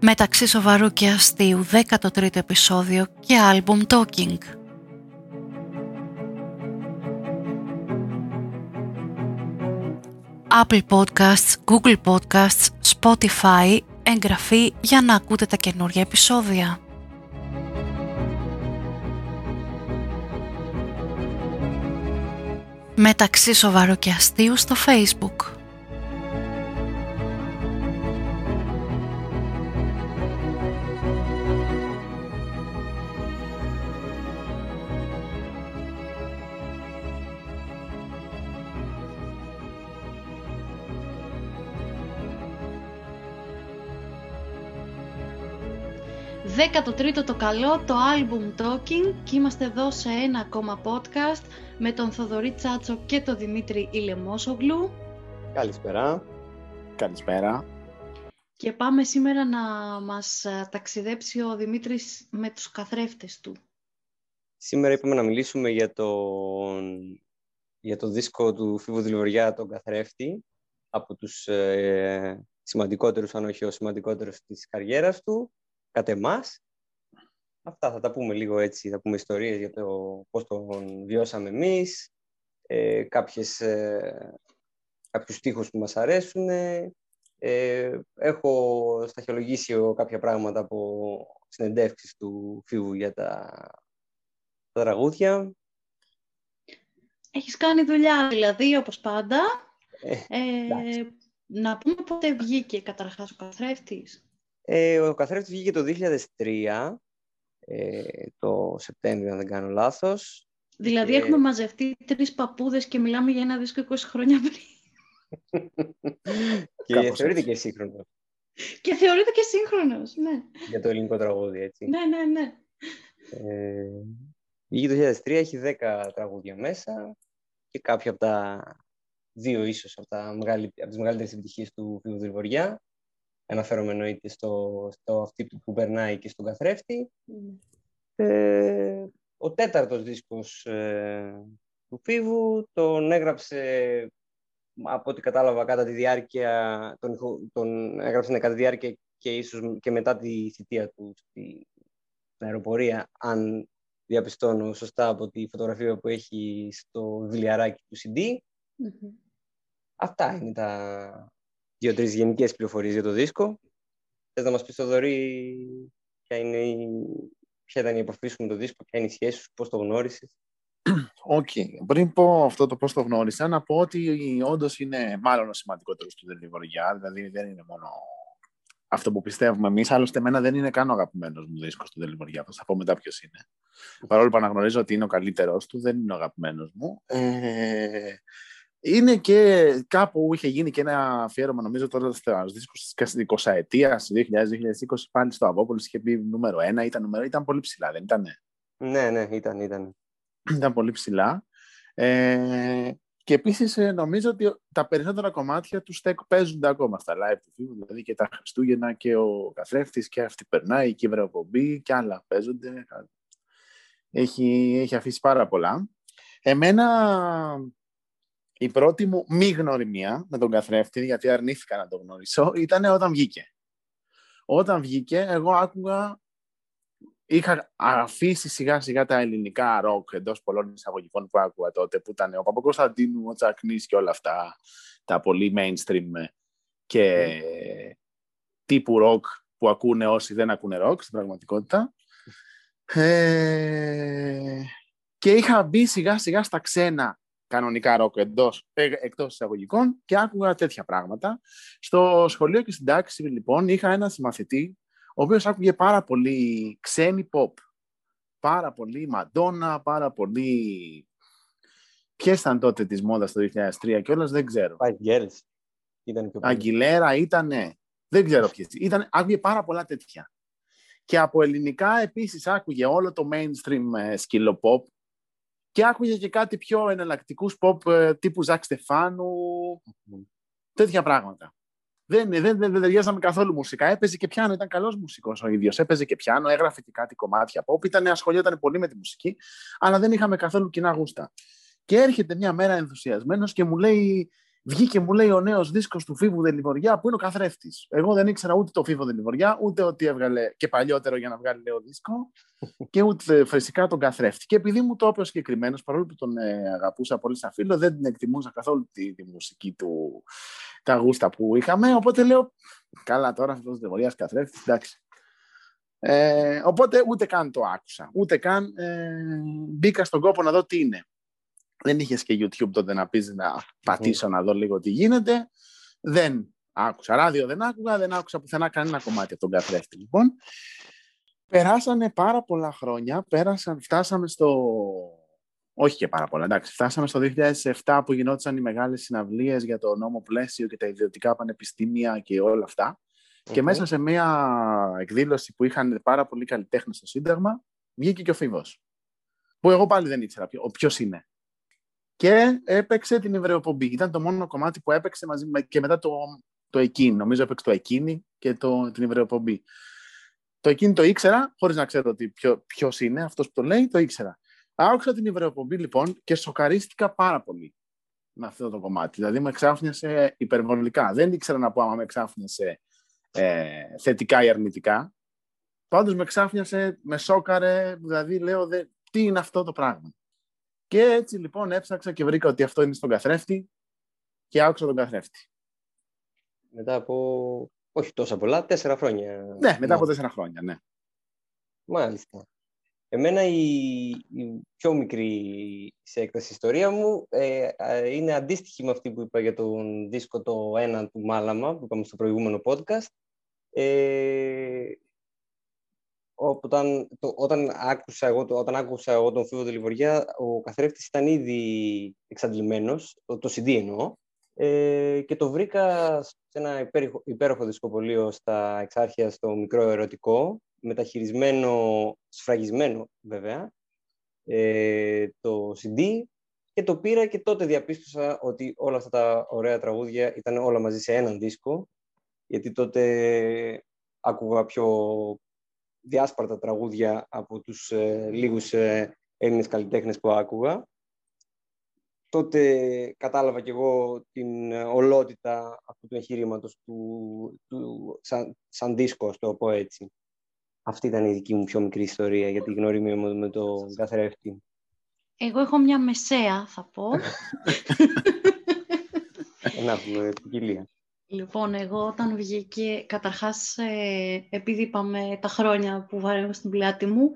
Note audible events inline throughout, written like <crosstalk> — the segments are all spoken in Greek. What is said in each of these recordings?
μεταξύ σοβαρού και αστείου 13ο επεισόδιο και album Talking. Apple Podcasts, Google Podcasts, Spotify, εγγραφή για να ακούτε τα καινούργια επεισόδια. Μεταξύ σοβαρού και αστείου στο Facebook. Δέκατο τρίτο το καλό, το album Talking και είμαστε εδώ σε ένα ακόμα podcast με τον Θοδωρή Τσάτσο και τον Δημήτρη Ηλεμόσογλου. Καλησπέρα. Καλησπέρα. Και πάμε σήμερα να μας ε, ταξιδέψει ο Δημήτρης με τους καθρέφτες του. Σήμερα είπαμε να μιλήσουμε για το, για το δίσκο του Φίβου Δηλωριά, τον καθρέφτη, από τους ε, σημαντικότερους, αν όχι ο σημαντικότερος της καριέρας του κατ' εμάς. Αυτά θα τα πούμε λίγο έτσι, θα πούμε ιστορίες για το πώς τον βιώσαμε εμείς, ε, κάποιες, ε, κάποιους στίχους που μας αρέσουν. Ε, έχω σταχυολογήσει κάποια πράγματα από συνεντεύξεις του Φίβου για τα, τα τραγούδια. Έχεις κάνει δουλειά δηλαδή, όπως πάντα. Ε, ε να πούμε πότε βγήκε καταρχάς ο καθρέφτης. Ε, ο καθρέφτης βγήκε το 2003, ε, το Σεπτέμβριο, αν δεν κάνω λάθος. Δηλαδή, έχουμε μαζευτεί τρεις παππούδες και μιλάμε για ένα δίσκο 20 χρόνια πριν. <laughs> και θεωρείται και σύγχρονος. Και θεωρείται και σύγχρονος, ναι. Για το ελληνικό τραγούδι, έτσι. Ναι, ναι, ναι. Ε, βγήκε το 2003, έχει 10 τραγούδια μέσα και κάποια από τα δύο ίσως από, τα μεγάλη, από τις μεγαλύτερες επιτυχίες του Φιλοδρυβοριά αναφέρομαι εννοείται στο, στο αυτή που περνάει και στον καθρέφτη. Mm. Ε, ο τέταρτος δίσκος ε, του Φίβου τον έγραψε από ό,τι κατάλαβα κατά τη διάρκεια τον, τον έγραψε κατά τη διάρκεια και ίσως και μετά τη θητεία του στην αεροπορία αν διαπιστώνω σωστά από τη φωτογραφία που έχει στο βιβλιαράκι του CD. Mm-hmm. Αυτά είναι τα, δύο-τρεις γενικές πληροφορίες για το δίσκο. Θες να μας πεις, Θοδωρή, ποια, είναι η... ποια ήταν η επαφή σου με το δίσκο, ποια είναι η σχέση σου, πώς το γνώρισες; OK. Okay. Πριν πω αυτό το πώς το γνώρισα, να πω ότι όντως είναι μάλλον ο σημαντικότερος του Δελιβοριά. Δηλαδή δεν είναι μόνο αυτό που πιστεύουμε εμείς. Άλλωστε, εμένα δεν είναι καν ο αγαπημένος μου δίσκος του Δελιβοριά. Θα σας πω μετά ποιος είναι. Παρόλο που αναγνωρίζω ότι είναι ο καλύτερό του, δεν είναι ο αγαπημένος μου. Ε, είναι και κάπου είχε γίνει και ένα αφιέρωμα, νομίζω τώρα στο δίσκο της 20 ετία, 2000-2020, πάλι στο Αβόπολη είχε πει νούμερο ένα, ήταν, νούμερο, ήταν πολύ ψηλά, δεν ήταν. Ναι, ναι, ήταν, ήταν. Ήταν πολύ ψηλά. Ε, και επίσης ε, νομίζω ότι τα περισσότερα κομμάτια του στέκ παίζονται ακόμα στα live του φίλου, δηλαδή και τα Χριστούγεννα και ο καθρέφτης και αυτή περνάει και η Βρεοπομπή και άλλα παίζονται. Έχει, έχει αφήσει πάρα πολλά. Εμένα η πρώτη μου μη γνωριμία με τον καθρέφτη, γιατί αρνήθηκα να τον γνωρίσω, ήταν όταν βγήκε. Όταν βγήκε, εγώ άκουγα, είχα αφήσει σιγά σιγά τα ελληνικά ροκ εντός πολλών εισαγωγικών που άκουγα τότε, που ήταν ο Παπακοσταντίνου, ο Τσακνής και όλα αυτά, τα πολύ mainstream και τύπου ροκ που ακούνε όσοι δεν ακούνε ροκ στην πραγματικότητα. Ε, και είχα μπει σιγά σιγά στα ξένα κανονικά ροκ εντός, ε, εκτός εισαγωγικών και άκουγα τέτοια πράγματα. Στο σχολείο και στην τάξη, λοιπόν, είχα ένας συμμαθητή, ο οποίος άκουγε πάρα πολύ ξένη pop. Πάρα πολύ Μαντόνα, πάρα πολύ... Ποιε ήταν τότε της μόδας το 2003 και όλα δεν ξέρω. Αγγέλς. Αγγιλέρα ήταν, Δεν ξέρω ποιες. Ήταν, άκουγε πάρα πολλά τέτοια. Και από ελληνικά επίσης άκουγε όλο το mainstream ε, σκύλο pop και άκουγες και κάτι πιο εναλλακτικούς pop ε, τύπου Ζακ Στεφάνου, τέτοια πράγματα. Δεν, δεν, δεν, δεν ταιριάζαμε καθόλου μουσικά. Έπαιζε και πιάνο, ήταν καλός μουσικός ο ίδιος. Έπαιζε και πιάνο, έγραφε και κάτι κομμάτια pop. Ήταν, ασχολιόταν πολύ με τη μουσική, αλλά δεν είχαμε καθόλου κοινά γούστα. Και έρχεται μια μέρα ενθουσιασμένος και μου λέει, Βγήκε μου λέει ο νέος δίσκος του Φίβου Δελιβοριά που είναι ο καθρέφτης. Εγώ δεν ήξερα ούτε το Φίβο Δελιβοριά, ούτε ότι έβγαλε και παλιότερο για να βγάλει νέο δίσκο, <laughs> και ούτε φυσικά τον καθρέφτη. Και επειδή μου το είπε ο συγκεκριμένος, παρόλο που τον ε, αγαπούσα πολύ σαν φίλο, δεν την εκτιμούσα καθόλου τη, τη μουσική του, τα γούστα που είχαμε. Οπότε λέω, καλά τώρα αυτός ο Δελιβοριά καθρέφτης, εντάξει. Ε, οπότε ούτε καν το άκουσα. Ούτε καν ε, μπήκα στον κόπο να δω τι είναι. Δεν είχες και YouTube τότε να πεις να πατήσω να δω λίγο τι γίνεται. Δεν άκουσα. Ράδιο δεν άκουγα, δεν άκουσα πουθενά κανένα κομμάτι από τον καθρέφτη. Λοιπόν, περάσανε πάρα πολλά χρόνια. Πέρασαν, φτάσαμε στο. Όχι και πάρα πολλά, εντάξει. Φτάσαμε στο 2007 που γινόντουσαν οι μεγάλες συναυλίες για το νόμο πλαίσιο και τα ιδιωτικά πανεπιστήμια και όλα αυτά. Και μέσα σε μια εκδήλωση που είχαν πάρα πολύ καλλιτέχνες στο Σύνταγμα, βγήκε και ο Φίβος. Που εγώ πάλι δεν ήξερα ποιος είναι. Και έπαιξε την Εβραιοπομπή. Ήταν το μόνο κομμάτι που έπαιξε μαζί με, και μετά το, το εκείνη. Νομίζω έπαιξε το εκείνη και το, την Εβραιοπομπή. Το εκείνη το ήξερα, χωρίς να ξέρω ποιο είναι αυτός που το λέει, το ήξερα. Άκουσα την Εβραιοπομπή λοιπόν και σοκαρίστηκα πάρα πολύ με αυτό το κομμάτι. Δηλαδή με εξάφνιασε υπερβολικά. Δεν ήξερα να πω άμα με εξάφνιασε ε, θετικά ή αρνητικά. Πάντως με ξάφνιασε, με σόκαρε, δηλαδή λέω δε, τι είναι αυτό το πράγμα. Και έτσι λοιπόν έψαξα και βρήκα ότι αυτό είναι στον καθρέφτη και άκουσα τον καθρέφτη. Μετά από, όχι τόσα πολλά, τέσσερα χρόνια. Ναι, μετά από τέσσερα χρόνια, ναι. Μάλιστα. Εμένα η, η πιο μικρή σε έκταση ιστορία μου ε, είναι αντίστοιχη με αυτή που είπα για τον δίσκο το ένα του Μάλαμα που είπαμε στο προηγούμενο podcast. Ε, όταν, το, όταν, άκουσα εγώ, το, όταν άκουσα εγώ τον Φίβο Λιβοριά, ο καθρέφτης ήταν ήδη εξαντλημένος, το, το CD εννοώ, ε, και το βρήκα σε ένα υπέροχο, υπέροχο δισκοπολείο στα Εξάρχεια στο μικρό ερωτικό, μεταχειρισμένο, σφραγισμένο βέβαια, ε, το CD και το πήρα και τότε διαπίστωσα ότι όλα αυτά τα ωραία τραγούδια ήταν όλα μαζί σε έναν δίσκο γιατί τότε άκουγα πιο διάσπαρτα τραγούδια από τους ε, λίγους ε, Έλληνες καλλιτέχνες που άκουγα. Τότε κατάλαβα κι εγώ την ολότητα αυτού του εγχειρήματος του, του, σαν, σαν δίσκο, το πω έτσι. Αυτή ήταν η δική μου πιο μικρή ιστορία για τη γνωριμία μου με τον καθρέφτη. Εγώ έχω μια μεσαία, θα πω. <laughs> Να έχουμε ποικιλία. Λοιπόν, εγώ όταν βγήκε, καταρχάς, ε, επειδή είπαμε τα χρόνια που βαρέω στην πλάτη μου,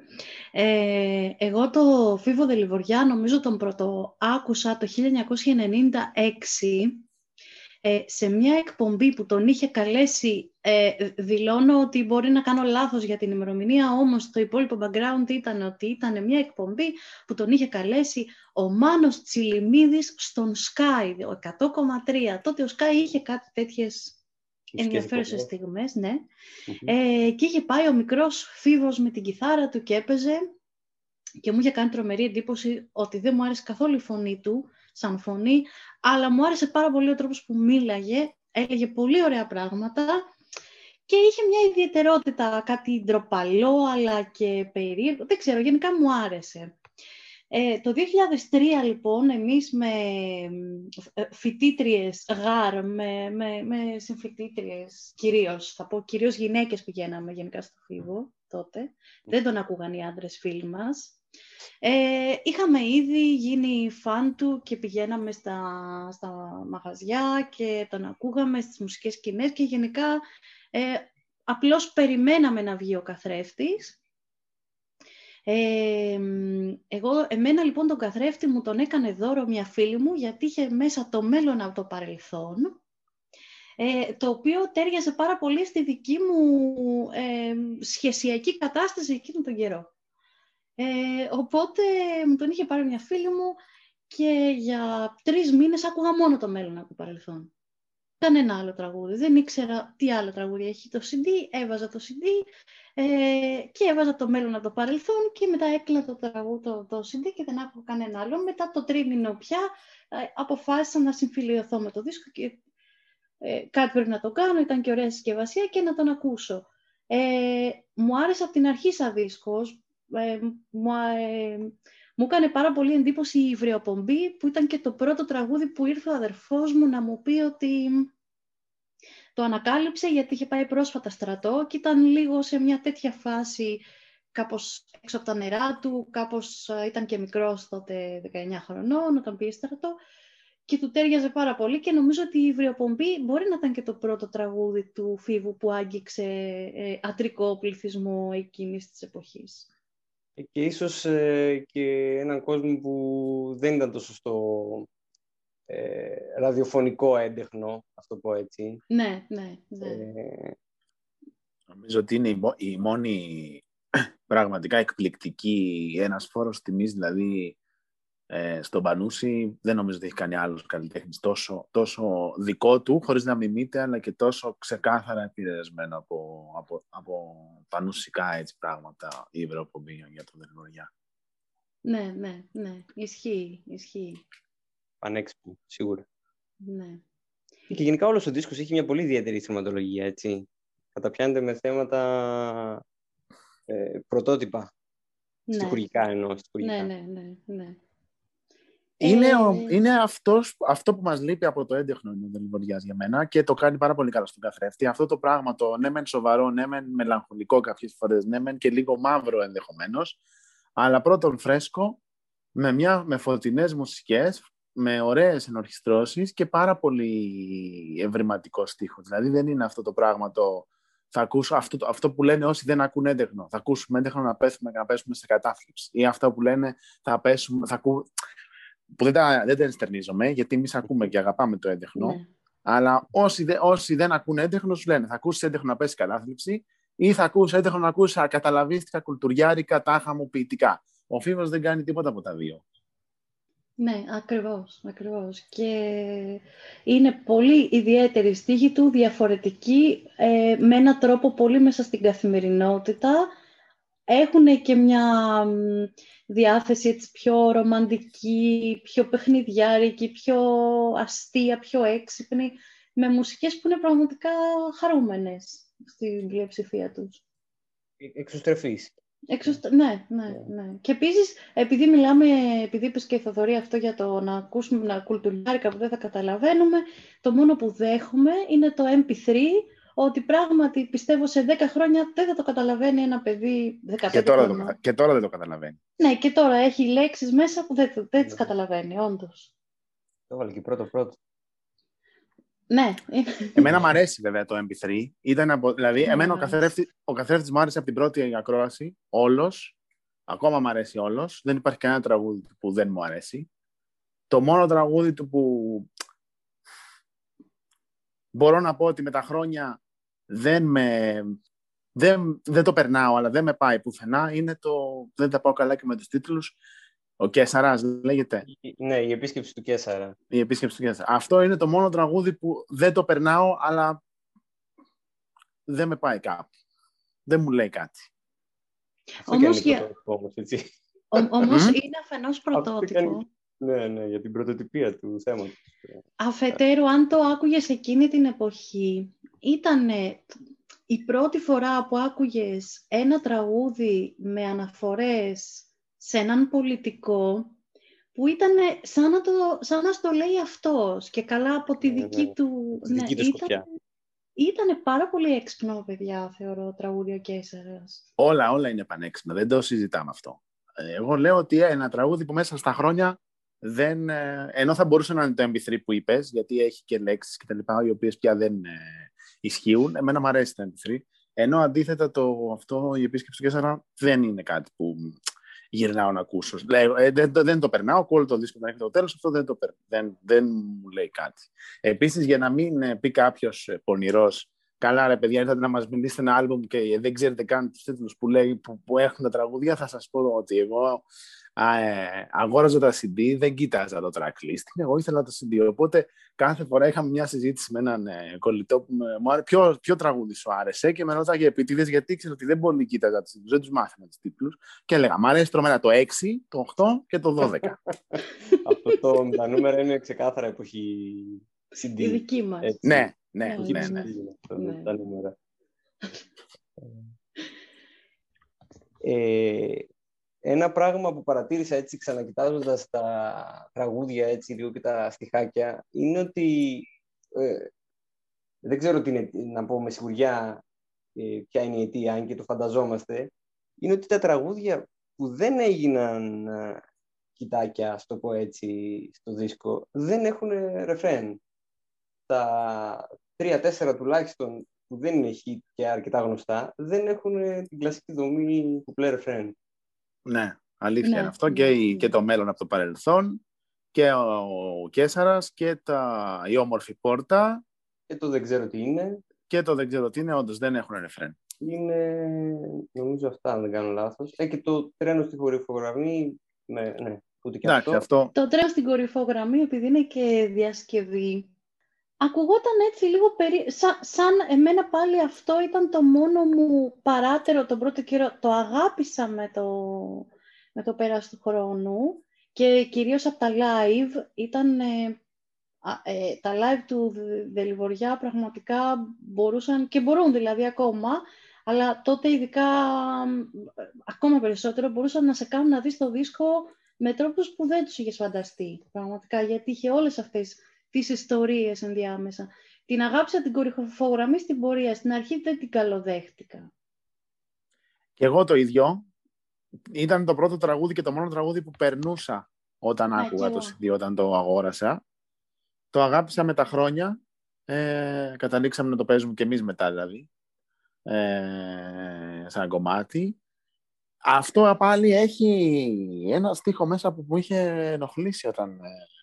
ε, εγώ το Φίβο Δελιβοριά νομίζω τον πρώτο άκουσα το 1996 ε, σε μια εκπομπή που τον είχε καλέσει, ε, δηλώνω ότι μπορεί να κάνω λάθος για την ημερομηνία, όμως το υπόλοιπο background ήταν ότι ήταν μια εκπομπή που τον είχε καλέσει ο Μάνος Τσιλιμίδης στον Sky, ο 100,3. Τότε ο Sky είχε κάτι τέτοιες ενδιαφέρουσες στιγμές, ναι. Ε, και είχε πάει ο μικρός Φίβος με την κιθάρα του και έπαιζε και μου είχε κάνει τρομερή εντύπωση ότι δεν μου άρεσε καθόλου η φωνή του σαν φωνή, αλλά μου άρεσε πάρα πολύ ο τρόπος που μίλαγε, έλεγε πολύ ωραία πράγματα και είχε μια ιδιαιτερότητα, κάτι ντροπαλό αλλά και περίεργο, δεν ξέρω, γενικά μου άρεσε. Ε, το 2003 λοιπόν εμείς με ε, φοιτήτριες γάρ, με, με, με συμφοιτήτριες κυρίως, θα πω κυρίως γυναίκες πηγαίναμε γενικά στο Φίβο τότε, δεν τον ακούγαν οι άντρες φίλοι μας, ε, είχαμε ήδη γίνει φαν του και πηγαίναμε στα, στα μαγαζιά και τον ακούγαμε στις μουσικές σκηνές και γενικά ε, απλώς περιμέναμε να βγει ο καθρέφτης. Ε, εγώ, εμένα λοιπόν τον καθρέφτη μου τον έκανε δώρο μια φίλη μου γιατί είχε μέσα το μέλλον από το παρελθόν ε, το οποίο τέριαζε πάρα πολύ στη δική μου ε, σχεσιακή κατάσταση εκείνο τον καιρό. Ε, οπότε μου τον είχε πάρει μια φίλη μου και για τρεις μήνες άκουγα μόνο το μέλλον από το παρελθόν. Κανένα άλλο τραγούδι. Δεν ήξερα τι άλλο τραγούδι έχει το CD. Έβαζα το CD ε, και έβαζα το μέλλον από το παρελθόν και μετά έκλεινα το, τραγούδι, το, το CD και δεν άκουγα κανένα άλλο. Μετά το τρίμηνο πια ε, αποφάσισα να συμφιλειωθώ με το δίσκο και ε, κάτι πρέπει να το κάνω. Ήταν και ωραία συσκευασία και να τον ακούσω. Ε, μου άρεσε από την αρχή σαν δίσκος ε, μου, ε, Μου έκανε πάρα πολύ εντύπωση η Υβριοπομπή, που ήταν και το πρώτο τραγούδι που ήρθε ο αδερφός μου να μου πει ότι το ανακάλυψε γιατί είχε πάει πρόσφατα στρατό και ήταν λίγο σε μια τέτοια φάση κάπως έξω από τα νερά του, κάπως ήταν και μικρός τότε 19 χρονών όταν πήγε στρατό και του τέριαζε πάρα πολύ και νομίζω ότι η Υβριοπομπή μπορεί να ήταν και το πρώτο τραγούδι του Φίβου που άγγιξε ε, ατρικό πληθυσμό εκείνης της εποχής. Και ίσως ε, και έναν κόσμο που δεν ήταν τόσο στο ε, ραδιοφωνικό έντεχνο, ας το πω έτσι. Ναι, ναι, ναι. Ε, Νομίζω ότι είναι η, μόνη <clears throat> πραγματικά εκπληκτική ένας φόρος τιμής, δηλαδή ε, στον Πανούση δεν νομίζω ότι έχει κάνει άλλος καλλιτέχνης τόσο, τόσο δικό του, χωρίς να μιμείται, αλλά και τόσο ξεκάθαρα επηρεασμένο από, από, από πανουσικά έτσι, πράγματα η Ευρώπη για τον Δελμοριά. Ναι, ναι, ναι. Ισχύει, ισχύει. Πανέξυπνο, σίγουρα. Ναι. Και γενικά όλος ο δίσκος έχει μια πολύ ιδιαίτερη θεματολογία, έτσι. Καταπιάνεται με θέματα ε, πρωτότυπα. Ναι. Στιχουργικά εννοώ. Ναι, ναι, ναι, ναι. Είναι, Ε, ο, είναι αυτός, αυτό που μας λείπει από το έντεχνο είναι ο Δελβοριάς για μένα και το κάνει πάρα πολύ καλά στον καθρέφτη. Αυτό το πράγμα, το ναι μεν σοβαρό, ναι μεν μελαγχολικό κάποιες φορές, ναι μεν και λίγο μαύρο ενδεχομένως, αλλά πρώτον φρέσκο, με, μια, με φωτεινές μουσικές, με ωραίες ενορχιστρώσεις και πάρα πολύ ευρηματικό στίχος. Δηλαδή δεν είναι αυτό το πράγμα το θα ακούσω αυτό, το- αυτό που λένε όσοι δεν ακούν έντεχνο. Θα ακούσουμε έντεχνο να πέσουμε, να πέσουμε σε κατάθλιψη. Ή αυτό που λένε θα πέσουμε, θα ακού... που δεν τα, δεν τα ενστερνίζομαι, γιατί εμείς ακούμε και αγαπάμε το έντεχνο. Ναι. Αλλά όσοι, δε, όσοι δεν ακούν έντεχνος, σου λένε θα ακούσεις έντεχνο να πέσεις κατάθλιψη ή θα ακούσεις έντεχνο να ακούσεις ακαταλαβίστικα, κουλτουριάρικα, τάχα μου, ποιητικά. Ο Φίβος δεν κάνει τίποτα από τα δύο. Ναι, ακριβώς, ακριβώς. Και είναι πολύ ιδιαίτερη η στίχη του, διαφορετική, ε, με έναν τρόπο πολύ μέσα στην καθημερινότητα. Έχουν και μια μ, διάθεση έτσι πιο ρομαντική, πιο παιχνιδιάρικη, πιο αστεία, πιο έξυπνη, με μουσικές που είναι πραγματικά χαρούμενες στην πλειοψηφία τους. Ε, Εξωστρεφής. Εξωστα... Ναι, ναι, ναι. Και επίσης, επειδή μιλάμε, επειδή είπες και η Θοδωρή αυτό για το να ακούσουμε να κουλτουριάρικα που δεν θα καταλαβαίνουμε, το μόνο που δέχομαι είναι το MP3, ότι πράγματι πιστεύω σε 10 χρόνια δεν θα το καταλαβαίνει ένα παιδί 15 Και τώρα, δεν το, χρονών. κατα- και τώρα δεν το καταλαβαίνει. Ναι, και τώρα έχει λέξεις μέσα που δεν, δεν τις Ναι. καταλαβαίνει, όντως. Το έβαλε και πρώτο πρώτο. Ναι, Εμένα μου αρέσει βέβαια το MP3. Ήταν από, δηλαδή, Ναι, εμένα ο μ' αρέσει. καθρέφτης, ο καθρέφτης μου άρεσε από την πρώτη ακρόαση, όλος. Ακόμα μου αρέσει όλος. Δεν υπάρχει κανένα τραγούδι του που δεν μου αρέσει. Το μόνο τραγούδι του που μπορώ να πω ότι με τα χρόνια δεν με... Δεν, δεν το περνάω, αλλά δεν με πάει πουθενά. Είναι το... Δεν τα πάω καλά και με τους τίτλους. Ο Κέσαρας λέγεται. Ναι, η επίσκεψη του Κέσαρα. Η επίσκεψη του Κέσσαρα. Αυτό είναι το μόνο τραγούδι που δεν το περνάω, αλλά δεν με πάει κάπου. Δεν μου λέει κάτι. Αυτό και Όμως είναι για- πρωτότυπο όμως, έτσι. Ό- όμως Μμ. είναι αφενός Αυτό πρωτότυπο. κάνει- Ναι, ναι, για την πρωτοτυπία του θέματος. Αφετέρου, αν το άκουγες εκείνη την εποχή, ήταν η πρώτη φορά που άκουγες ένα τραγούδι με αναφορές σε έναν πολιτικό που ήταν σαν να, το, σαν να στο λέει αυτός και καλά από τη Ναι, δική ναι. του... Τη δική του ήταν, σκοπιά. ήταν πάρα πολύ έξυπνο, παιδιά, θεωρώ, τραγούδι ο Κέσσαρας. Όλα, όλα είναι πανέξυπνα. Δεν το συζητάμε αυτό. Ε, Εγώ λέω ότι ένα τραγούδι που μέσα στα χρόνια δεν. ε, Ενώ θα μπορούσε να είναι το MP3 που είπες, γιατί έχει και λέξεις και τα λοιπά, οι οποίες πια δεν ε, ισχύουν. Εμένα μου αρέσει το MP3. Ενώ αντίθετα το, αυτό, η επίσκεψη του Κέσσαρα δεν είναι κάτι που γυρνάω να ακούσω. Λέω, ε, δεν, το- δεν το περνάω, ακούω το δίσκο όταν έχει το τέλος, αυτό δεν, το περ- δεν, δεν μου λέει κάτι. Επίσης, για να μην ε, πει κάποιος πονηρός, καλά ρε παιδιά, ήρθατε να μας μιλήσετε ένα άλμπουμ και δεν ξέρετε καν τους τίτλους που, λέει, που, που έχουν τα τραγούδια, θα σας πω ότι εγώ α, ε, αγόραζα τα CD, δεν κοίταζα το tracklisting, εγώ ήθελα το CD. Οπότε κάθε φορά είχαμε μια συζήτηση με έναν ε, κολλητό που με- μου άρεσε, ποιο, ποιο τραγούδι σου άρεσε και με ρώταγε επίτηδε γιατί ήξερα ότι δεν πολύ κοίταζα τους τίτλους, δεν τους μάθαινα τους τίτλους. Και έλεγα, Μ' αρέσει τρομερά το 6, το 8 και το 12. <laughs> Αυτό το, τα νούμερα είναι ξεκάθαρα εποχή CD. Η δική μας. Έτσι. ναι, ναι, Ναι, Εποχή ναι, CD ναι. είναι αυτό, Ναι. Τα νούμερα. Ε, ένα πράγμα που παρατήρησα έτσι ξανακοιτάζοντας τα τραγούδια έτσι λίγο και τα στιχάκια είναι ότι ε, δεν ξέρω τι είναι, να πω με σιγουριά ε, ποια είναι η αιτία, αν και το φανταζόμαστε, είναι ότι τα τραγούδια που δεν έγιναν ε, κοιτάκια, στο πω έτσι, στο δίσκο, δεν έχουν ρεφρέν. Τα τρία-τέσσερα τουλάχιστον που δεν είναι hit και αρκετά γνωστά, δεν έχουν την κλασική δομή του play refrain. Ναι, αλήθεια ναι. είναι αυτό και, και το μέλλον από το παρελθόν και ο Κέσαρας και τα, η όμορφη πόρτα. Και το δεν ξέρω τι είναι. Και το δεν ξέρω τι είναι, όντως δεν έχουν ρεφρέν. Είναι, νομίζω αυτά, αν δεν κάνω λάθος. Ε, και το τρένο στη κορυφογραμμή, ναι, ναι, ούτε και αυτό. αυτό. Το τρένο στην κορυφογραμμή, επειδή είναι και διασκευή, ακουγόταν έτσι λίγο περί... σαν εμένα πάλι αυτό ήταν το μόνο μου παράτερο τον πρώτο καιρό. Το αγάπησα με το, με το πέρας του χρόνου και κυρίως από τα live ήταν... Ε, ε, τα live του Δελιβοριά πραγματικά μπορούσαν και μπορούν δηλαδή ακόμα, αλλά τότε ειδικά ακόμα περισσότερο μπορούσαν να σε κάνουν να δεις το δίσκο με τρόπους που δεν τους είχες φανταστεί πραγματικά, γιατί είχε όλες αυτές τις ιστορίες ενδιάμεσα. Την αγάπησα την κορυφογραμμή στην πορεία. Στην αρχή δεν την καλοδέχτηκα. Και εγώ το ίδιο. Ήταν το πρώτο τραγούδι και το μόνο τραγούδι που περνούσα όταν ναι, άκουγα το CD, όταν το αγόρασα. Το αγάπησα με τα χρόνια. Ε, καταλήξαμε να το παίζουμε και εμείς μετά δηλαδή. Ε, σαν κομμάτι. Αυτό πάλι έχει ένα στίχο μέσα που μου είχε ενοχλήσει όταν ε,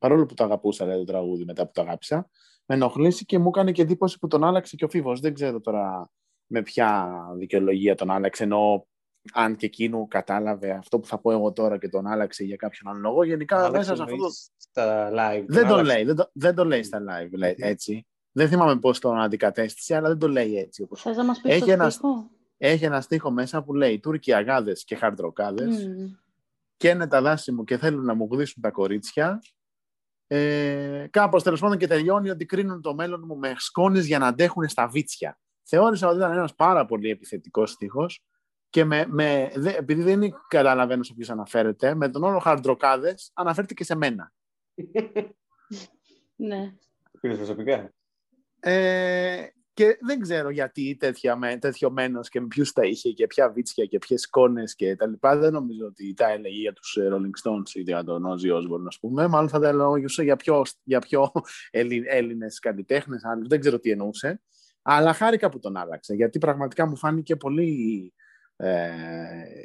παρόλο που το αγαπούσα δηλαδή, το τραγούδι μετά που το αγάπησα, με ενοχλήσει και μου έκανε και εντύπωση που τον άλλαξε και ο Φίβος. Δεν ξέρω τώρα με ποια δικαιολογία τον άλλαξε, ενώ αν και εκείνο κατάλαβε αυτό που θα πω εγώ τώρα και τον άλλαξε για κάποιον άλλο λόγο. Γενικά μέσα σε αυτό το... Στα live. Δεν το, λέει, δεν, το, δεν το λέει στα live, λέει, έτσι. Δεν θυμάμαι πώς τον αντικατέστησε, αλλά δεν το λέει έτσι. Όπως... Θες να μας πεις έχει, ένα, έχει ένα στίχο μέσα που λέει Τούρκοι αγάδες και χαρτροκάδες mm. και είναι τα δάση μου και θέλουν να μου γδίσουν τα κορίτσια ε, κάπως τέλος πάντων και τελειώνει ότι κρίνουν το μέλλον μου με σκόνες για να αντέχουν στα βίτσια. Θεώρησα ότι ήταν ένας πάρα πολύ επιθετικός στίχος και με, με, δε, επειδή δεν καταλαβαίνω σε ποιους αναφέρεται, με τον όρο χαρτροκάδες αναφέρεται και σε μένα. <laughs> ναι. προσωπικά; Ε, και δεν ξέρω γιατί τέτοια, με, τέτοιος μένος και με ποιους τα είχε και ποια βίτσια και ποιες κόνε και τα λοιπά. Δεν νομίζω ότι τα έλεγε για τους ε, Rolling Stones ή για τον Ozzy Osbourne, ας πούμε. Μάλλον θα τα έλεγε για πιο, για πιο Έλληνες καλλιτέχνες, δεν ξέρω τι εννοούσε. Αλλά χάρηκα που τον άλλαξε, γιατί πραγματικά μου φάνηκε πολύ ε,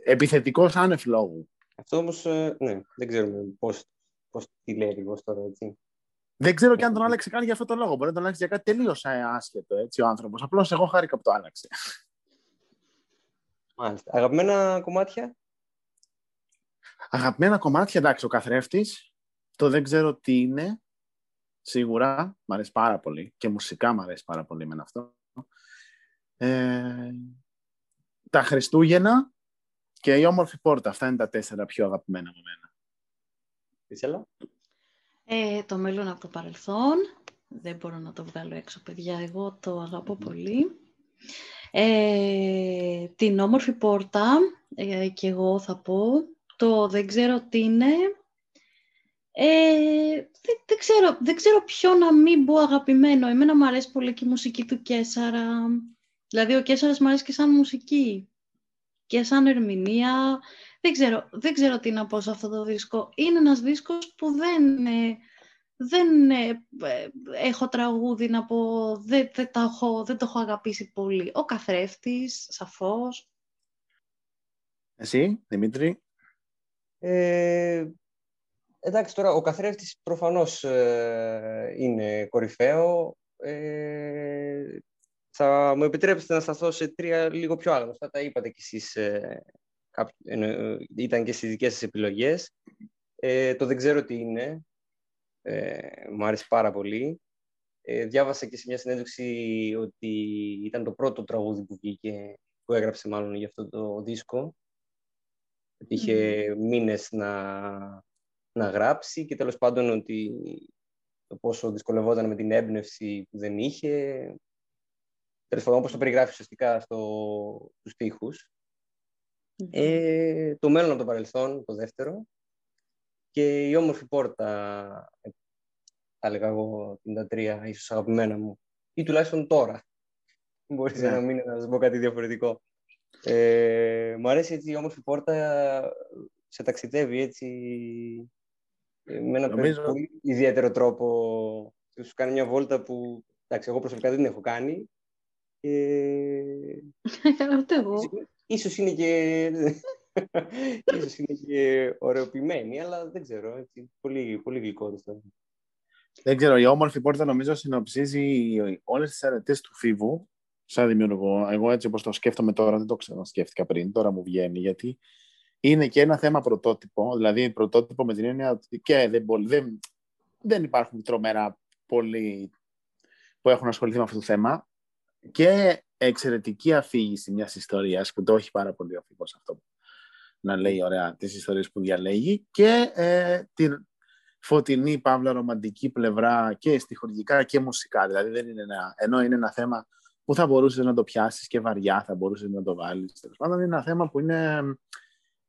επιθετικός άνευ λόγου. Αυτό όμως, ε, ναι, δεν ξέρουμε πώς πώς τι λέει ακριβώς τώρα, έτσι. Δεν ξέρω και αν τον άλλαξε καν για αυτό το λόγο. Μπορεί να τον άλλαξε για κάτι τελείως άσχετο έτσι, ο άνθρωπος. Απλώς εγώ χάρηκα που το άλλαξε. Μάλιστα. Αγαπημένα κομμάτια; Αγαπημένα κομμάτια, εντάξει, ο καθρέφτης. Το δεν ξέρω τι είναι. Σίγουρα μ' αρέσει πάρα πολύ και μουσικά μ' αρέσει πάρα πολύ με αυτό. Ε, τα Χριστούγεννα και η όμορφη πόρτα. Αυτά είναι τα τέσσερα πιο αγαπημένα με μένα. Τι ε, το μέλλον από το παρελθόν. Δεν μπορώ να το βγάλω έξω, παιδιά. Εγώ το αγαπώ πολύ. Ε, την όμορφη πόρτα, ε, και εγώ θα πω. Το δεν ξέρω τι είναι. Ε, δεν, δεν, ξέρω, δεν ξέρω ποιο να μην πω αγαπημένο. Εμένα μου αρέσει πολύ και η μουσική του Κέσαρα. Δηλαδή ο Κέσαρας μου αρέσει και σαν μουσική. Και σαν ερμηνεία. Δεν ξέρω, δεν ξέρω τι να πω σε αυτό το δίσκο. Είναι ένας δίσκος που δεν, ε, δεν ε, ε, έχω τραγούδι να πω, δεν, δεν, έχω, δεν το έχω αγαπήσει πολύ. Ο καθρέφτης, σαφώς. Εσύ, Δημήτρη. Ε, εντάξει, τώρα ο καθρέφτης προφανώς είναι κορυφαίο. θα μου επιτρέψετε να σταθώ σε τρία λίγο πιο άγνωστα. Τα είπατε κι εσείς ε, ήταν και στις δικές σας επιλογές. Ε, το δεν ξέρω τι είναι. Ε, μου άρεσε πάρα πολύ. Ε, διάβασα και σε μια συνέντευξη ότι ήταν το πρώτο τραγούδι που βγήκε, που έγραψε μάλλον για αυτό το δίσκο. Είχε mm. μήνες να, να γράψει και τέλος πάντων ότι το πόσο δυσκολευόταν με την έμπνευση που δεν είχε. Τέλος πάντων, όπως το περιγράφει ουσιαστικά στο, στους Ε, το μέλλον από το παρελθόν, το δεύτερο. Και η όμορφη πόρτα, θα έλεγα εγώ, την τα τρία, ίσως αγαπημένα μου. Ή τουλάχιστον τώρα. <laughs> Μπορείς ναι. να μην να σας πω κάτι διαφορετικό. Ε, μου αρέσει έτσι η όμορφη πόρτα, σε ταξιδεύει έτσι με ένα Νομίζω... πολύ ιδιαίτερο τρόπο. Σου κάνει μια βόλτα που εντάξει, εγώ προσωπικά δεν την έχω κάνει. Και... <laughs> Ούτε εγώ. Ίσως είναι και... <laughs> ίσως είναι και ωραιοποιημένη, αλλά δεν ξέρω. Έτσι, πολύ, πολύ γλυκό Δεν ξέρω, η όμορφη πόρτα νομίζω συνοψίζει όλες τις αρετές του Φίβου σαν δημιουργό. Εγώ έτσι όπως το σκέφτομαι τώρα, δεν το ξανασκέφτηκα πριν, τώρα μου βγαίνει, γιατί είναι και ένα θέμα πρωτότυπο, δηλαδή πρωτότυπο με την έννοια ότι και δεν, δεν, δεν υπάρχουν τρομερά πολλοί που έχουν ασχοληθεί με αυτό το θέμα και εξαιρετική αφήγηση μιας ιστορίας που το έχει πάρα πολύ ο αυτό να λέει ωραία τις ιστορίες που διαλέγει και ε, την φωτεινή, παύλα, ρομαντική πλευρά και στοιχουργικά και μουσικά. Δηλαδή δεν είναι ένα, ενώ είναι ένα θέμα που θα μπορούσες να το πιάσεις και βαριά θα μπορούσες να το βάλεις. Τέλος πάντων είναι ένα θέμα που είναι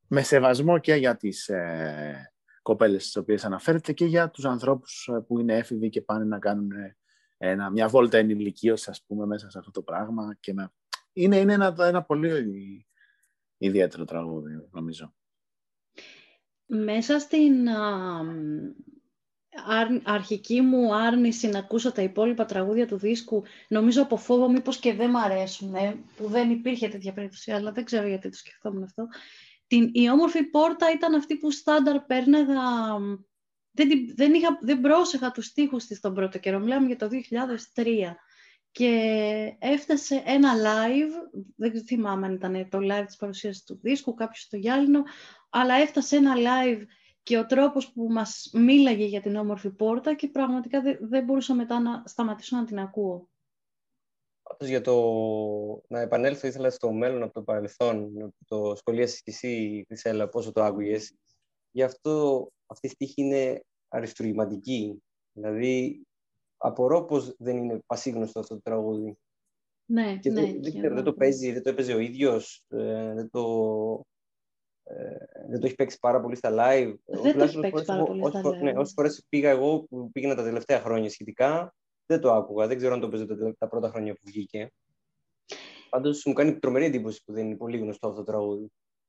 με σεβασμό και για τις ε, κοπέλες τις οποίες αναφέρεται και για τους ανθρώπους ε, που είναι έφηβοι και πάνε να κάνουν ε, ένα, μια βόλτα ενηλικίωσης, ας πούμε, μέσα σε αυτό το πράγμα. Και με... είναι, είναι ένα, ένα πολύ ιδιαίτερο τραγούδι, νομίζω. Μέσα στην αρχική μου άρνηση να ακούσω τα υπόλοιπα τραγούδια του δίσκου, νομίζω από φόβο μήπως και δεν μ' αρέσουν, που δεν υπήρχε τέτοια περίπτωση, αλλά δεν ξέρω γιατί το σκεφτόμουν αυτό. Την, η όμορφη πόρτα ήταν αυτή που στάνταρ πέρναγα... Δεν, δεν, είχα, δεν πρόσεχα τους στίχους της τον πρώτο καιρό, μιλάμε για το 2003. Και έφτασε ένα live, δεν θυμάμαι αν ήταν το live της παρουσίασης του δίσκου, κάποιος στο Γυάλινο, αλλά έφτασε ένα live και ο τρόπος που μας μίλαγε για την όμορφη πόρτα και πραγματικά δεν, δεν μπορούσα μετά να σταματήσω να την ακούω. Πάντως για το να επανέλθω ήθελα στο μέλλον από το παρελθόν, το σχολίασες και εσύ, Χρυσέλα, πόσο το άκουγες. Γι' αυτό αυτή η στίχη είναι αριστουργηματική. Δηλαδή, απορώ πως δεν είναι πασίγνωστο αυτό το τραγούδι. Ναι, και ναι. Δεν, δεν, ξέρω, δεν το παίζει, δεν το έπαιζε ο ίδιος, ε, δεν, το, ε, δεν το έχει παίξει πάρα πολύ στα live. Δεν το έχει παίξει πάρα πολύ στα live. Ναι, όσες φορές πήγα εγώ, που πήγαινα τα τελευταία χρόνια σχετικά, δεν το άκουγα. Δεν ξέρω αν το παίζετε τα πρώτα χρόνια που βγήκε. Πάντως μου κάνει τρομερή εντύπωση που δεν είναι πολύ γνωστό αυτό το τραγούδι.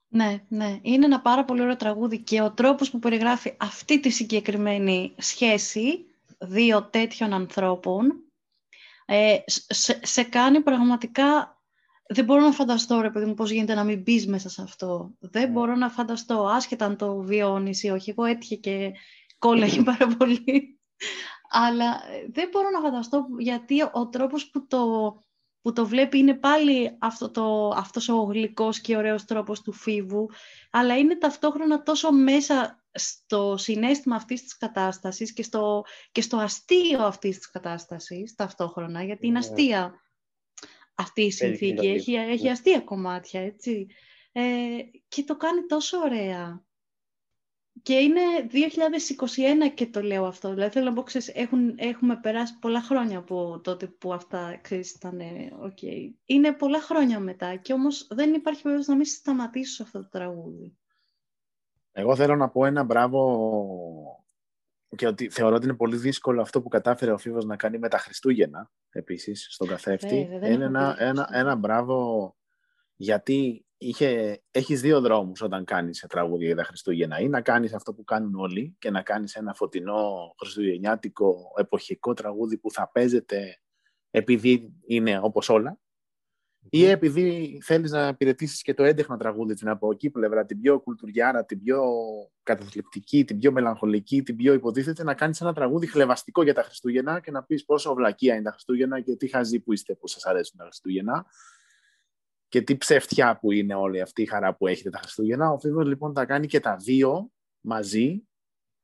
Ναι, ναι. Είναι ένα πάρα πολύ ωραίο τραγούδι και ο τρόπος που περιγράφει αυτή τη συγκεκριμένη σχέση δύο τέτοιων ανθρώπων ε, σε, σε, κάνει πραγματικά... Δεν μπορώ να φανταστώ, ρε παιδί μου, πώς γίνεται να μην μπεις μέσα σε αυτό. Δεν ναι. μπορώ να φανταστώ, άσχετα αν το βιώνεις ή όχι. Εγώ έτυχε και κόλλαγε πάρα πολύ. <laughs> Αλλά ε, δεν μπορώ να φανταστώ γιατί ο τρόπος που το, που το βλέπει είναι πάλι αυτό το, αυτός ο γλυκός και ωραίος τρόπος του φίβου, αλλά είναι ταυτόχρονα τόσο μέσα στο συνέστημα αυτής της κατάστασης και στο, και στο αστείο αυτής της κατάστασης ταυτόχρονα, γιατί είναι ναι. αστεία αυτή η συνθήκη, έχει, έχει ναι. αστεία κομμάτια, έτσι. Ε, και το κάνει τόσο ωραία. Και είναι 2021 και το λέω αυτό. Δηλαδή θέλω να πω, ξέρεις, έχουν, έχουμε περάσει πολλά χρόνια από τότε που αυτά, ξέρεις, ήταν okay. Είναι πολλά χρόνια μετά και όμως δεν υπάρχει περίπτωση να μην σταματήσω αυτό το τραγούδι. Εγώ θέλω να πω ένα μπράβο και ότι θεωρώ ότι είναι πολύ δύσκολο αυτό που κατάφερε ο Φίβος να κάνει με τα Χριστούγεννα, επίσης, στον καθρέφτη. είναι ένα, ένα, ένα μπράβο γιατί είχε, έχεις δύο δρόμους όταν κάνεις τραγούδια για τα Χριστούγεννα. Ή να κάνεις αυτό που κάνουν όλοι και να κάνεις ένα φωτεινό χριστουγεννιάτικο εποχικό τραγούδι που θα παίζεται επειδή είναι όπως όλα. Ή επειδή θέλεις να υπηρετήσεις και το έντεχνα τραγούδι, την από εκεί πλευρά, την πιο κουλτουριάρα, την πιο καταθλιπτική, την πιο μελαγχολική, την πιο υποτίθεται, να κάνεις ένα τραγούδι χλεβαστικό για τα Χριστούγεννα και να πεις πόσο βλακεία είναι τα Χριστούγεννα και τι χαζί που είστε που σας αρέσουν τα Χριστούγεννα και τι ψευτιά που είναι όλη αυτή η χαρά που έχετε τα Χριστούγεννα. Ο Φίβος λοιπόν τα κάνει και τα δύο μαζί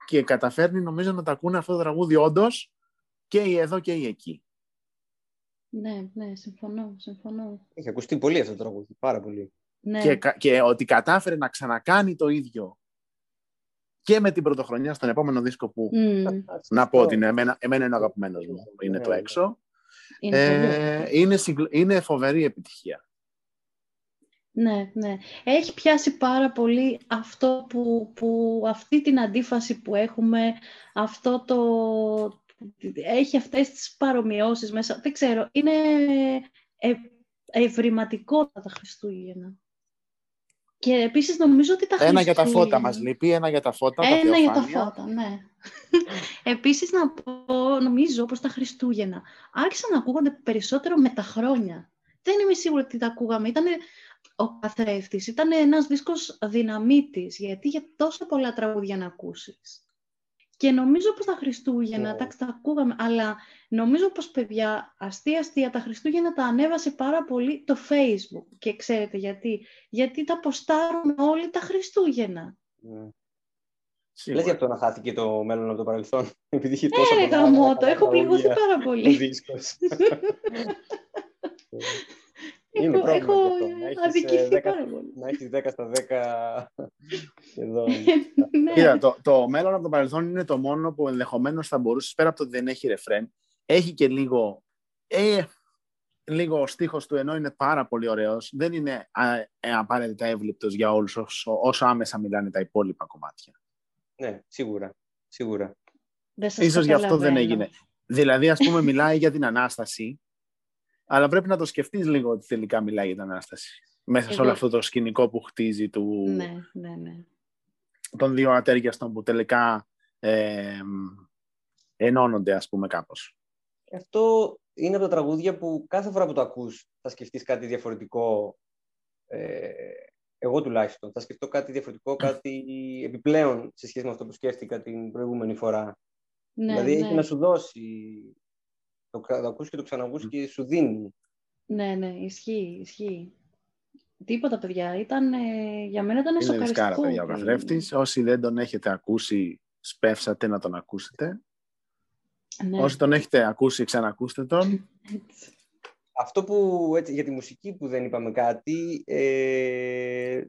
και καταφέρνει νομίζω να τα ακούνε αυτό το τραγούδι όντως και η εδώ και η εκεί. Ναι, ναι, συμφωνώ, συμφωνώ. Έχει ακουστεί πολύ αυτό το τραγούδι, πάρα πολύ. Ναι. Και, και ότι κατάφερε να ξανακάνει το ίδιο και με την πρωτοχρονιά στον επόμενο δίσκο που να πω ότι είναι, εμένα, εμένα είναι ο αγαπημένος μου, είναι το ναι, ναι. έξω. Είναι, ε, είναι, είναι φοβερή επιτυχία. Ναι, ναι. Έχει πιάσει πάρα πολύ αυτό που, που αυτή την αντίφαση που έχουμε, αυτό το... Έχει αυτές τις παρομοιώσεις μέσα. Δεν ξέρω, είναι ε, ευρηματικό τα Χριστούγεννα. Και επίσης νομίζω ότι τα Ένα για τα φώτα μας λείπει, ένα για τα φώτα. Ένα τα για τα φώτα, ναι. <laughs> επίσης να πω, νομίζω πως τα Χριστούγεννα άρχισαν να ακούγονται περισσότερο με τα χρόνια. Δεν είμαι σίγουρη ότι τα ακούγαμε. Ήταν ο καθρέφτης, ήταν ένας δίσκος δυναμίτης, γιατί είχε τόσα πολλά τραγούδια να ακούσεις. Και νομίζω πως τα Χριστούγεννα, yeah. Ναι. τα ακούγαμε, αλλά νομίζω πως παιδιά, αστεία αστεία, τα Χριστούγεννα τα ανέβασε πάρα πολύ το Facebook. Και ξέρετε γιατί; Γιατί τα ποστάρουν όλοι τα Χριστούγεννα. Yeah. Ναι. Λες για αυτό να χάθηκε το μέλλον από το παρελθόν, <laughs> επειδή είχε τόσο ε, πολλά... το έχω πληγωθεί πάρα πολύ. <laughs> Είναι έχω, πρόβλημα έχω αυτό. Να έχεις, αδικηθεί 10, πάρα πολύ. να έχεις 10 στα 10 <laughs> εδώ. ναι. Κοίτα, το, το μέλλον από το παρελθόν είναι το μόνο που ενδεχομένως θα μπορούσε, πέρα από το ότι δεν έχει ρεφρέν, έχει και λίγο. Ε, λίγο ο στίχος του ενώ είναι πάρα πολύ ωραίος, δεν είναι α, ε, απαραίτητα εύληπτος για όλους όσο, όσο άμεσα μιλάνε τα υπόλοιπα κομμάτια. Ναι, σίγουρα. σίγουρα. Δεν σας Ίσως γι' αυτό δεν καταλαβαίνω. έγινε. Δηλαδή, ας πούμε, μιλάει για την Ανάσταση, αλλά πρέπει να το σκεφτείς λίγο ότι τελικά μιλάει για την Ανάσταση. Μέσα σε Εγώ- όλο αυτό το σκηνικό που χτίζει του, Ναι, ναι, ναι. των δύο ατέριαστων που τελικά ε, ενώνονται, ας πούμε, κάπως. Αυτό είναι από τα τραγούδια που κάθε φορά που το ακούς θα σκεφτείς κάτι διαφορετικό. Ε, εγώ τουλάχιστον. Θα σκεφτώ κάτι διαφορετικό, κάτι επιπλέον σε σχέση με αυτό που σκέφτηκα την προηγούμενη φορά. ναι δηλαδή ναι. έχει να σου δώσει. Το, κα- το ακούς και το ξανακούς και σου δίνει. Ναι, ναι, ισχύει, ισχύει. Τίποτα, παιδιά. Ήταν, ε, για μένα ήταν Είναι σοκαριστικό. δισκάρα, παιδιά, ο καθρέφτης. Όσοι δεν τον έχετε ακούσει, σπεύσατε να τον ακούσετε. Ναι, Όσοι τον έχετε ακούσει, ξανακούστε τον. έτσι. Αυτό που έτσι, για τη μουσική που δεν είπαμε κάτι, ε,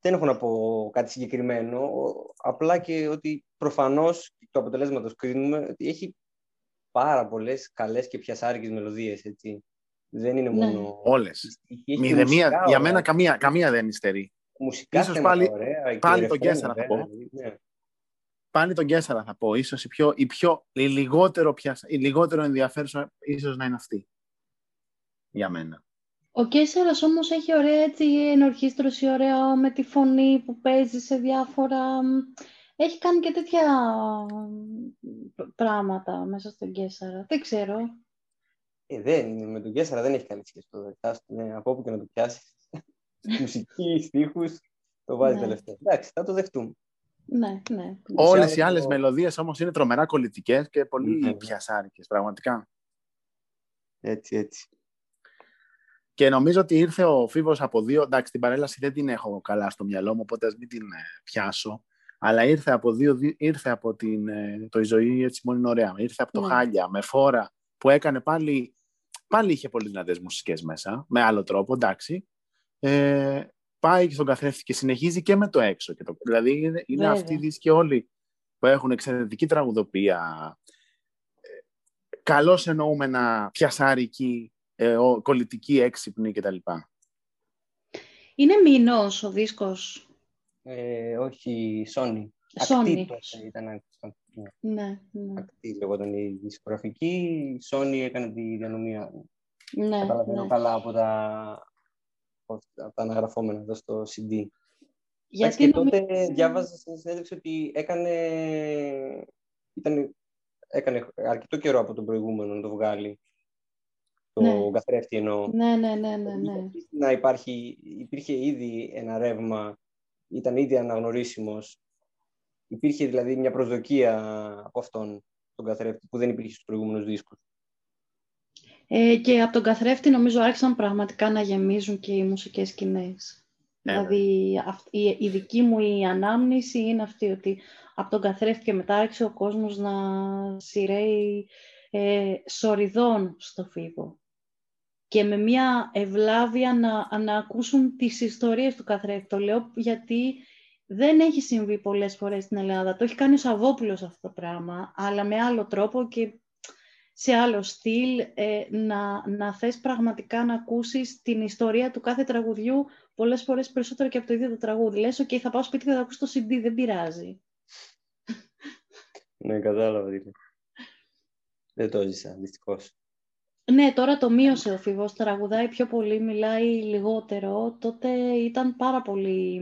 δεν έχω να πω κάτι συγκεκριμένο, απλά και ότι προφανώς το αποτελέσματος κρίνουμε ότι έχει πάρα πολλές καλές και πιασάρικες μελωδίες, έτσι. Δεν είναι Ναι. μόνο... Όλες. Έχει και Μηδεμία, μουσικά για ωραία. μένα καμία, καμία δεν υστερεί. Μουσικά ίσως θέματα πάλι- ωραία, και πάλι τον ρεφρέν, Κέσσαρα θα βέβαια, πω. ναι. Πάλι τον Κέσσαρα θα πω. Ίσως η, πιο, η, πιο, η, λιγότερο, πιασα, η λιγότερο ενδιαφέρουσα ίσως να είναι αυτή. Για μένα. Ο Κέσσερας όμως έχει ωραία έτσι ενορχίστρωση, ωραία με τη φωνή που παίζει σε διάφορα... Έχει κάνει και τέτοια μ, πράγματα μέσα στον Κέσσαρα. Δεν ξέρω. Ε, δεν είναι, με τον Κέσσαρα δεν έχει καλή σχέση. Το δεχτάς, ναι, από όπου και να το πιάσεις. <laughs> Μουσική, στίχους, το βάζεις Ναι. τελευταίο. Εντάξει, θα το δεχτούμε. Ναι, ναι. Όλες άλλο οι άλλες το- μελωδίες όμως είναι τρομερά κολλητικές και πολύ Ναι. πιασάρικες, πραγματικά. Έτσι, έτσι. Και νομίζω ότι ήρθε ο Φίβος από δύο. Εντάξει, την παρέλαση δεν την έχω καλά στο μυαλό μου, οπότε ας μην την ε, πιάσω. Αλλά ήρθε από, δύο, δι- ήρθε από την, ε, το «Η ζωή έτσι μόνο είναι ωραία». Ήρθε από το Ναι. Χάλια, με φόρα, που έκανε πάλι, πάλι είχε πολύ δυνατές μουσικές μέσα, με άλλο τρόπο, εντάξει. Ε, πάει και στον καθρέφτη και συνεχίζει και με το έξω. Και το, δηλαδή είναι, είναι Βέβαια. αυτοί οι δίσκοι όλοι που έχουν εξαιρετική τραγουδοπία, ε, καλώς εννοούμενα πιασάρικη, ε, ο- κολλητική, έξυπνη κτλ. Είναι μηνός ο δίσκος; Ε, όχι, Sony. Sony. Ακτή τότε ήταν ακτή. Ναι, Ναι, ναι, Ακτή λεγόταν η δισκογραφική. Η Sony έκανε τη διανομία. ναι, Καταλαβαίνω ναι. καλά από τα, από τα αναγραφόμενα εδώ στο CD. Εντάξει, Γιατί και τότε νομίζω- διάβαζα στην συνέντευξη ότι έκανε, ήταν, έκανε αρκετό καιρό από τον προηγούμενο να το βγάλει. Το Ναι. καθρέφτη εννοώ. Ναι, ναι, ναι, ναι, ναι. Να υπάρχει, υπήρχε ήδη ένα ρεύμα, ήταν ήδη αναγνωρίσιμος. Υπήρχε δηλαδή μια προσδοκία από αυτόν τον καθρέφτη που δεν υπήρχε στους προηγούμενους δίσκους. Ε, και από τον καθρέφτη νομίζω άρχισαν πραγματικά να γεμίζουν και οι μουσικές σκηνές. Ναι, δηλαδή αυ- η, η δική μου η ανάμνηση είναι αυτή ότι από τον καθρέφτη και μετά άρχισε ο κόσμος να σειραίει ε, σοριδών στο φίβο. Και με μια ευλάβεια να, να ακούσουν τις ιστορίες του καθρέφτη. Το λέω γιατί δεν έχει συμβεί πολλές φορές στην Ελλάδα. Το έχει κάνει ο Σαββόπουλος αυτό το πράγμα, αλλά με άλλο τρόπο και σε άλλο στυλ, ε, να, να θες πραγματικά να ακούσεις την ιστορία του κάθε τραγουδιού πολλές φορές περισσότερο και από το ίδιο το τραγούδι. Λες, ok, θα πάω σπίτι και θα ακούσω το CD, δεν πειράζει. Ναι, κατάλαβα. Δεν το έζησα, δυστυχώς. Ναι, τώρα το μείωσε ο Φίβος, τραγουδάει πιο πολύ, μιλάει λιγότερο. Τότε ήταν πάρα πολύ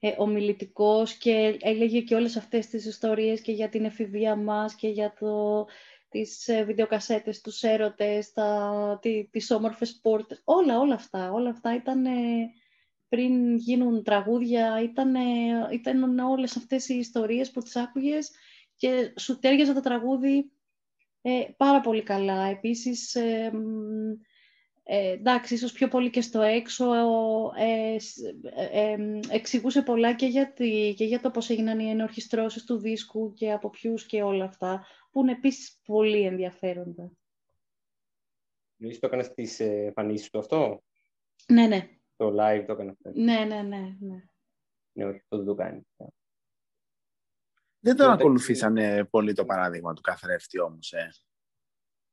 ε, ομιλητικός και έλεγε και όλες αυτές τις ιστορίες και για την εφηβεία μας και για το, τις ε, βιντεοκασέτες, τους έρωτες, τα, τι, τις όμορφες πόρτες, όλα, όλα αυτά. Όλα αυτά ήταν πριν γίνουν τραγούδια, ήταν, ήταν όλες αυτές οι ιστορίες που τις άκουγες και σου τέριαζε το τραγούδι ε, πάρα πολύ καλά. Επίσης, ε, ε, εντάξει, ίσως πιο πολύ και στο έξω, ε, ε, εξηγούσε πολλά και για, και για το πώς έγιναν οι ενορχιστρώσεις του δίσκου και από ποιους και όλα αυτά, που είναι επίσης πολύ ενδιαφέροντα. Λύση, το έκανες στις εμφανίσεις του αυτό; Ναι, ναι. Το live το έκανες αυτό. Ναι, ναι, ναι. Ναι, ναι όχι, αυτό δεν το κάνει. Δεν τον ακολουθήσανε πολύ το παράδειγμα του καθρέφτη όμως, ε.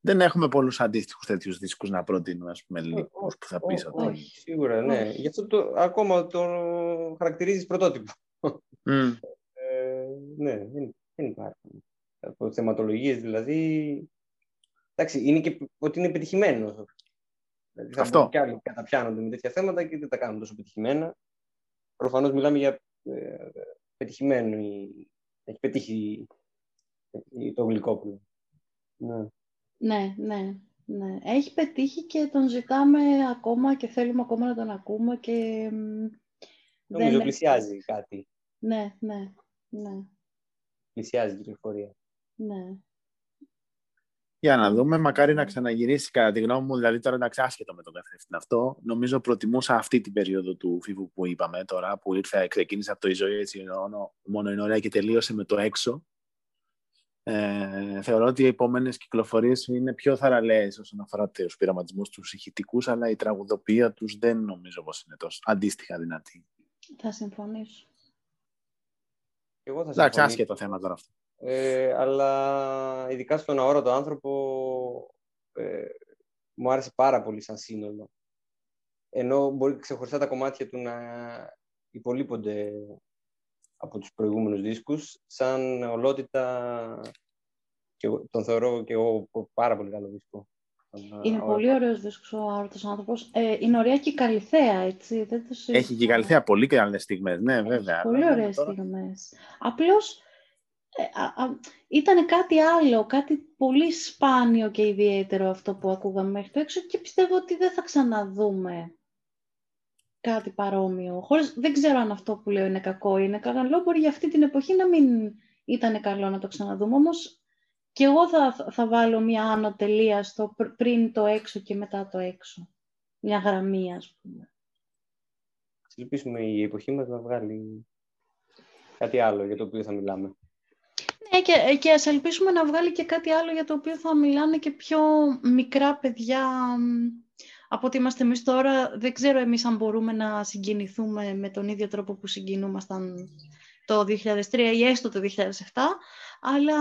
Δεν έχουμε πολλούς αντίστοιχους τέτοιους δίσκους να προτείνουμε, ας πούμε, λίγους που θα πεις ότι... Όχι, σίγουρα, ναι. Γι' αυτό το, ακόμα το χαρακτηρίζεις πρωτότυπο. Mm. Ε, ναι, δεν, δεν υπάρχουν. Από θεματολογίες δηλαδή... Εντάξει, είναι και ότι είναι πετυχημένο. Δηλαδή, θα Αυτό. Και άλλοι καταπιάνονται με τέτοια θέματα και δεν τα κάνουν τόσο πετυχημένα. Προφανώς μιλάμε για ε, πετυχημένο. Έχει πετύχει το γλυκόπουλο. Ναι. ναι, ναι, ναι. Έχει πετύχει και τον ζητάμε ακόμα και θέλουμε ακόμα να τον ακούμε και... Νομίζω δεν... πλησιάζει κάτι. Ναι, ναι, ναι. Πλησιάζει η κυκλοφορία. Ναι. Για να δούμε, μακάρι να ξαναγυρίσει κατά τη γνώμη μου, δηλαδή τώρα εντάξει άσχετο με τον καθρέφτη αυτό. Νομίζω προτιμούσα αυτή την περίοδο του φίβου που είπαμε τώρα, που ήρθε, ξεκίνησε από το η ζωή έτσι μόνο, μόνο είναι ωραία και τελείωσε με το έξω. Ε, θεωρώ ότι οι επόμενες κυκλοφορίες είναι πιο θαραλέες όσον αφορά τους πειραματισμούς τους ηχητικούς, αλλά η τραγουδοποιία τους δεν νομίζω πως είναι τόσο αντίστοιχα δυνατή. Θα συμφωνήσω. Εγώ θα Εντάξει, άσχετο θέμα τώρα αυτό. Ε, αλλά ειδικά στον αόρατο άνθρωπο ε, μου άρεσε πάρα πολύ σαν σύνολο. Ενώ μπορεί ξεχωριστά τα κομμάτια του να υπολείπονται από τους προηγούμενους δίσκους, σαν ολότητα και τον θεωρώ και εγώ πάρα πολύ καλό δίσκο. Είναι πολύ ωραίος δίσκος ο Άρωτος Άνθρωπος. Ε, είναι ωραία και η Καλυθέα, έτσι. Δεν το Έχει και η Καλυθέα πολύ καλές στιγμές, ναι, βέβαια. Πολύ ωραίες τώρα... στιγμές. Απλώς ε, ήταν κάτι άλλο, κάτι πολύ σπάνιο και ιδιαίτερο αυτό που ακούγαμε μέχρι το έξω και πιστεύω ότι δεν θα ξαναδούμε κάτι παρόμοιο. Χωρίς, δεν ξέρω αν αυτό που λέω είναι κακό ή είναι καλό. Μπορεί για αυτή την εποχή να μην ήταν καλό να το ξαναδούμε. Όμως και εγώ θα, θα βάλω μια άνω τελεία στο πριν το έξω και μετά το έξω. Μια γραμμή, ας πούμε. ελπίσουμε η εποχή μας να βγάλει κάτι άλλο για το οποίο θα μιλάμε. Ναι, και, ε, και ας ελπίσουμε να βγάλει και κάτι άλλο για το οποίο θα μιλάνε και πιο μικρά παιδιά από ότι είμαστε εμείς τώρα. Δεν ξέρω εμείς αν μπορούμε να συγκινηθούμε με τον ίδιο τρόπο που συγκινούμασταν το 2003 ή έστω το 2007, αλλά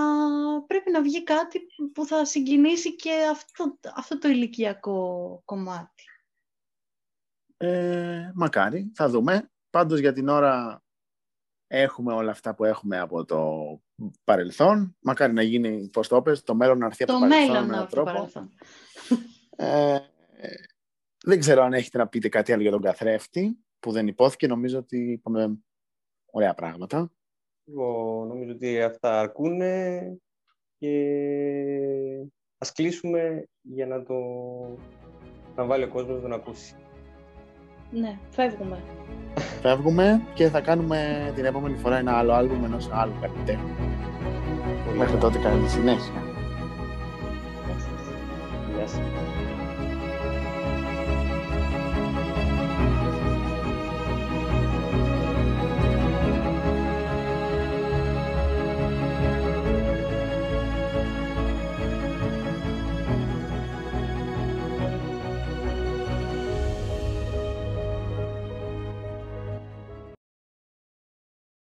πρέπει να βγει κάτι που θα συγκινήσει και αυτό, αυτό το ηλικιακό κομμάτι. Ε, μακάρι, θα δούμε. Πάντως για την ώρα έχουμε όλα αυτά που έχουμε από το παρελθόν. Μακάρι να γίνει, πώς το πες, το μέλλον να έρθει από το, παρελθόν με έναν τρόπο. Ε, δεν ξέρω αν έχετε να πείτε κάτι άλλο για τον καθρέφτη που δεν υπόθηκε. Νομίζω ότι είπαμε ωραία πράγματα. Εγώ νομίζω ότι αυτά αρκούνε και ας κλείσουμε για να το να βάλει ο κόσμος να τον ακούσει. Ναι, φεύγουμε. Φεύγουμε και θα κάνουμε την επόμενη φορά ένα άλλο άλμπουμ ενός άλλου καλλιτέχνου. Μέχρι τότε καλή συνέχεια.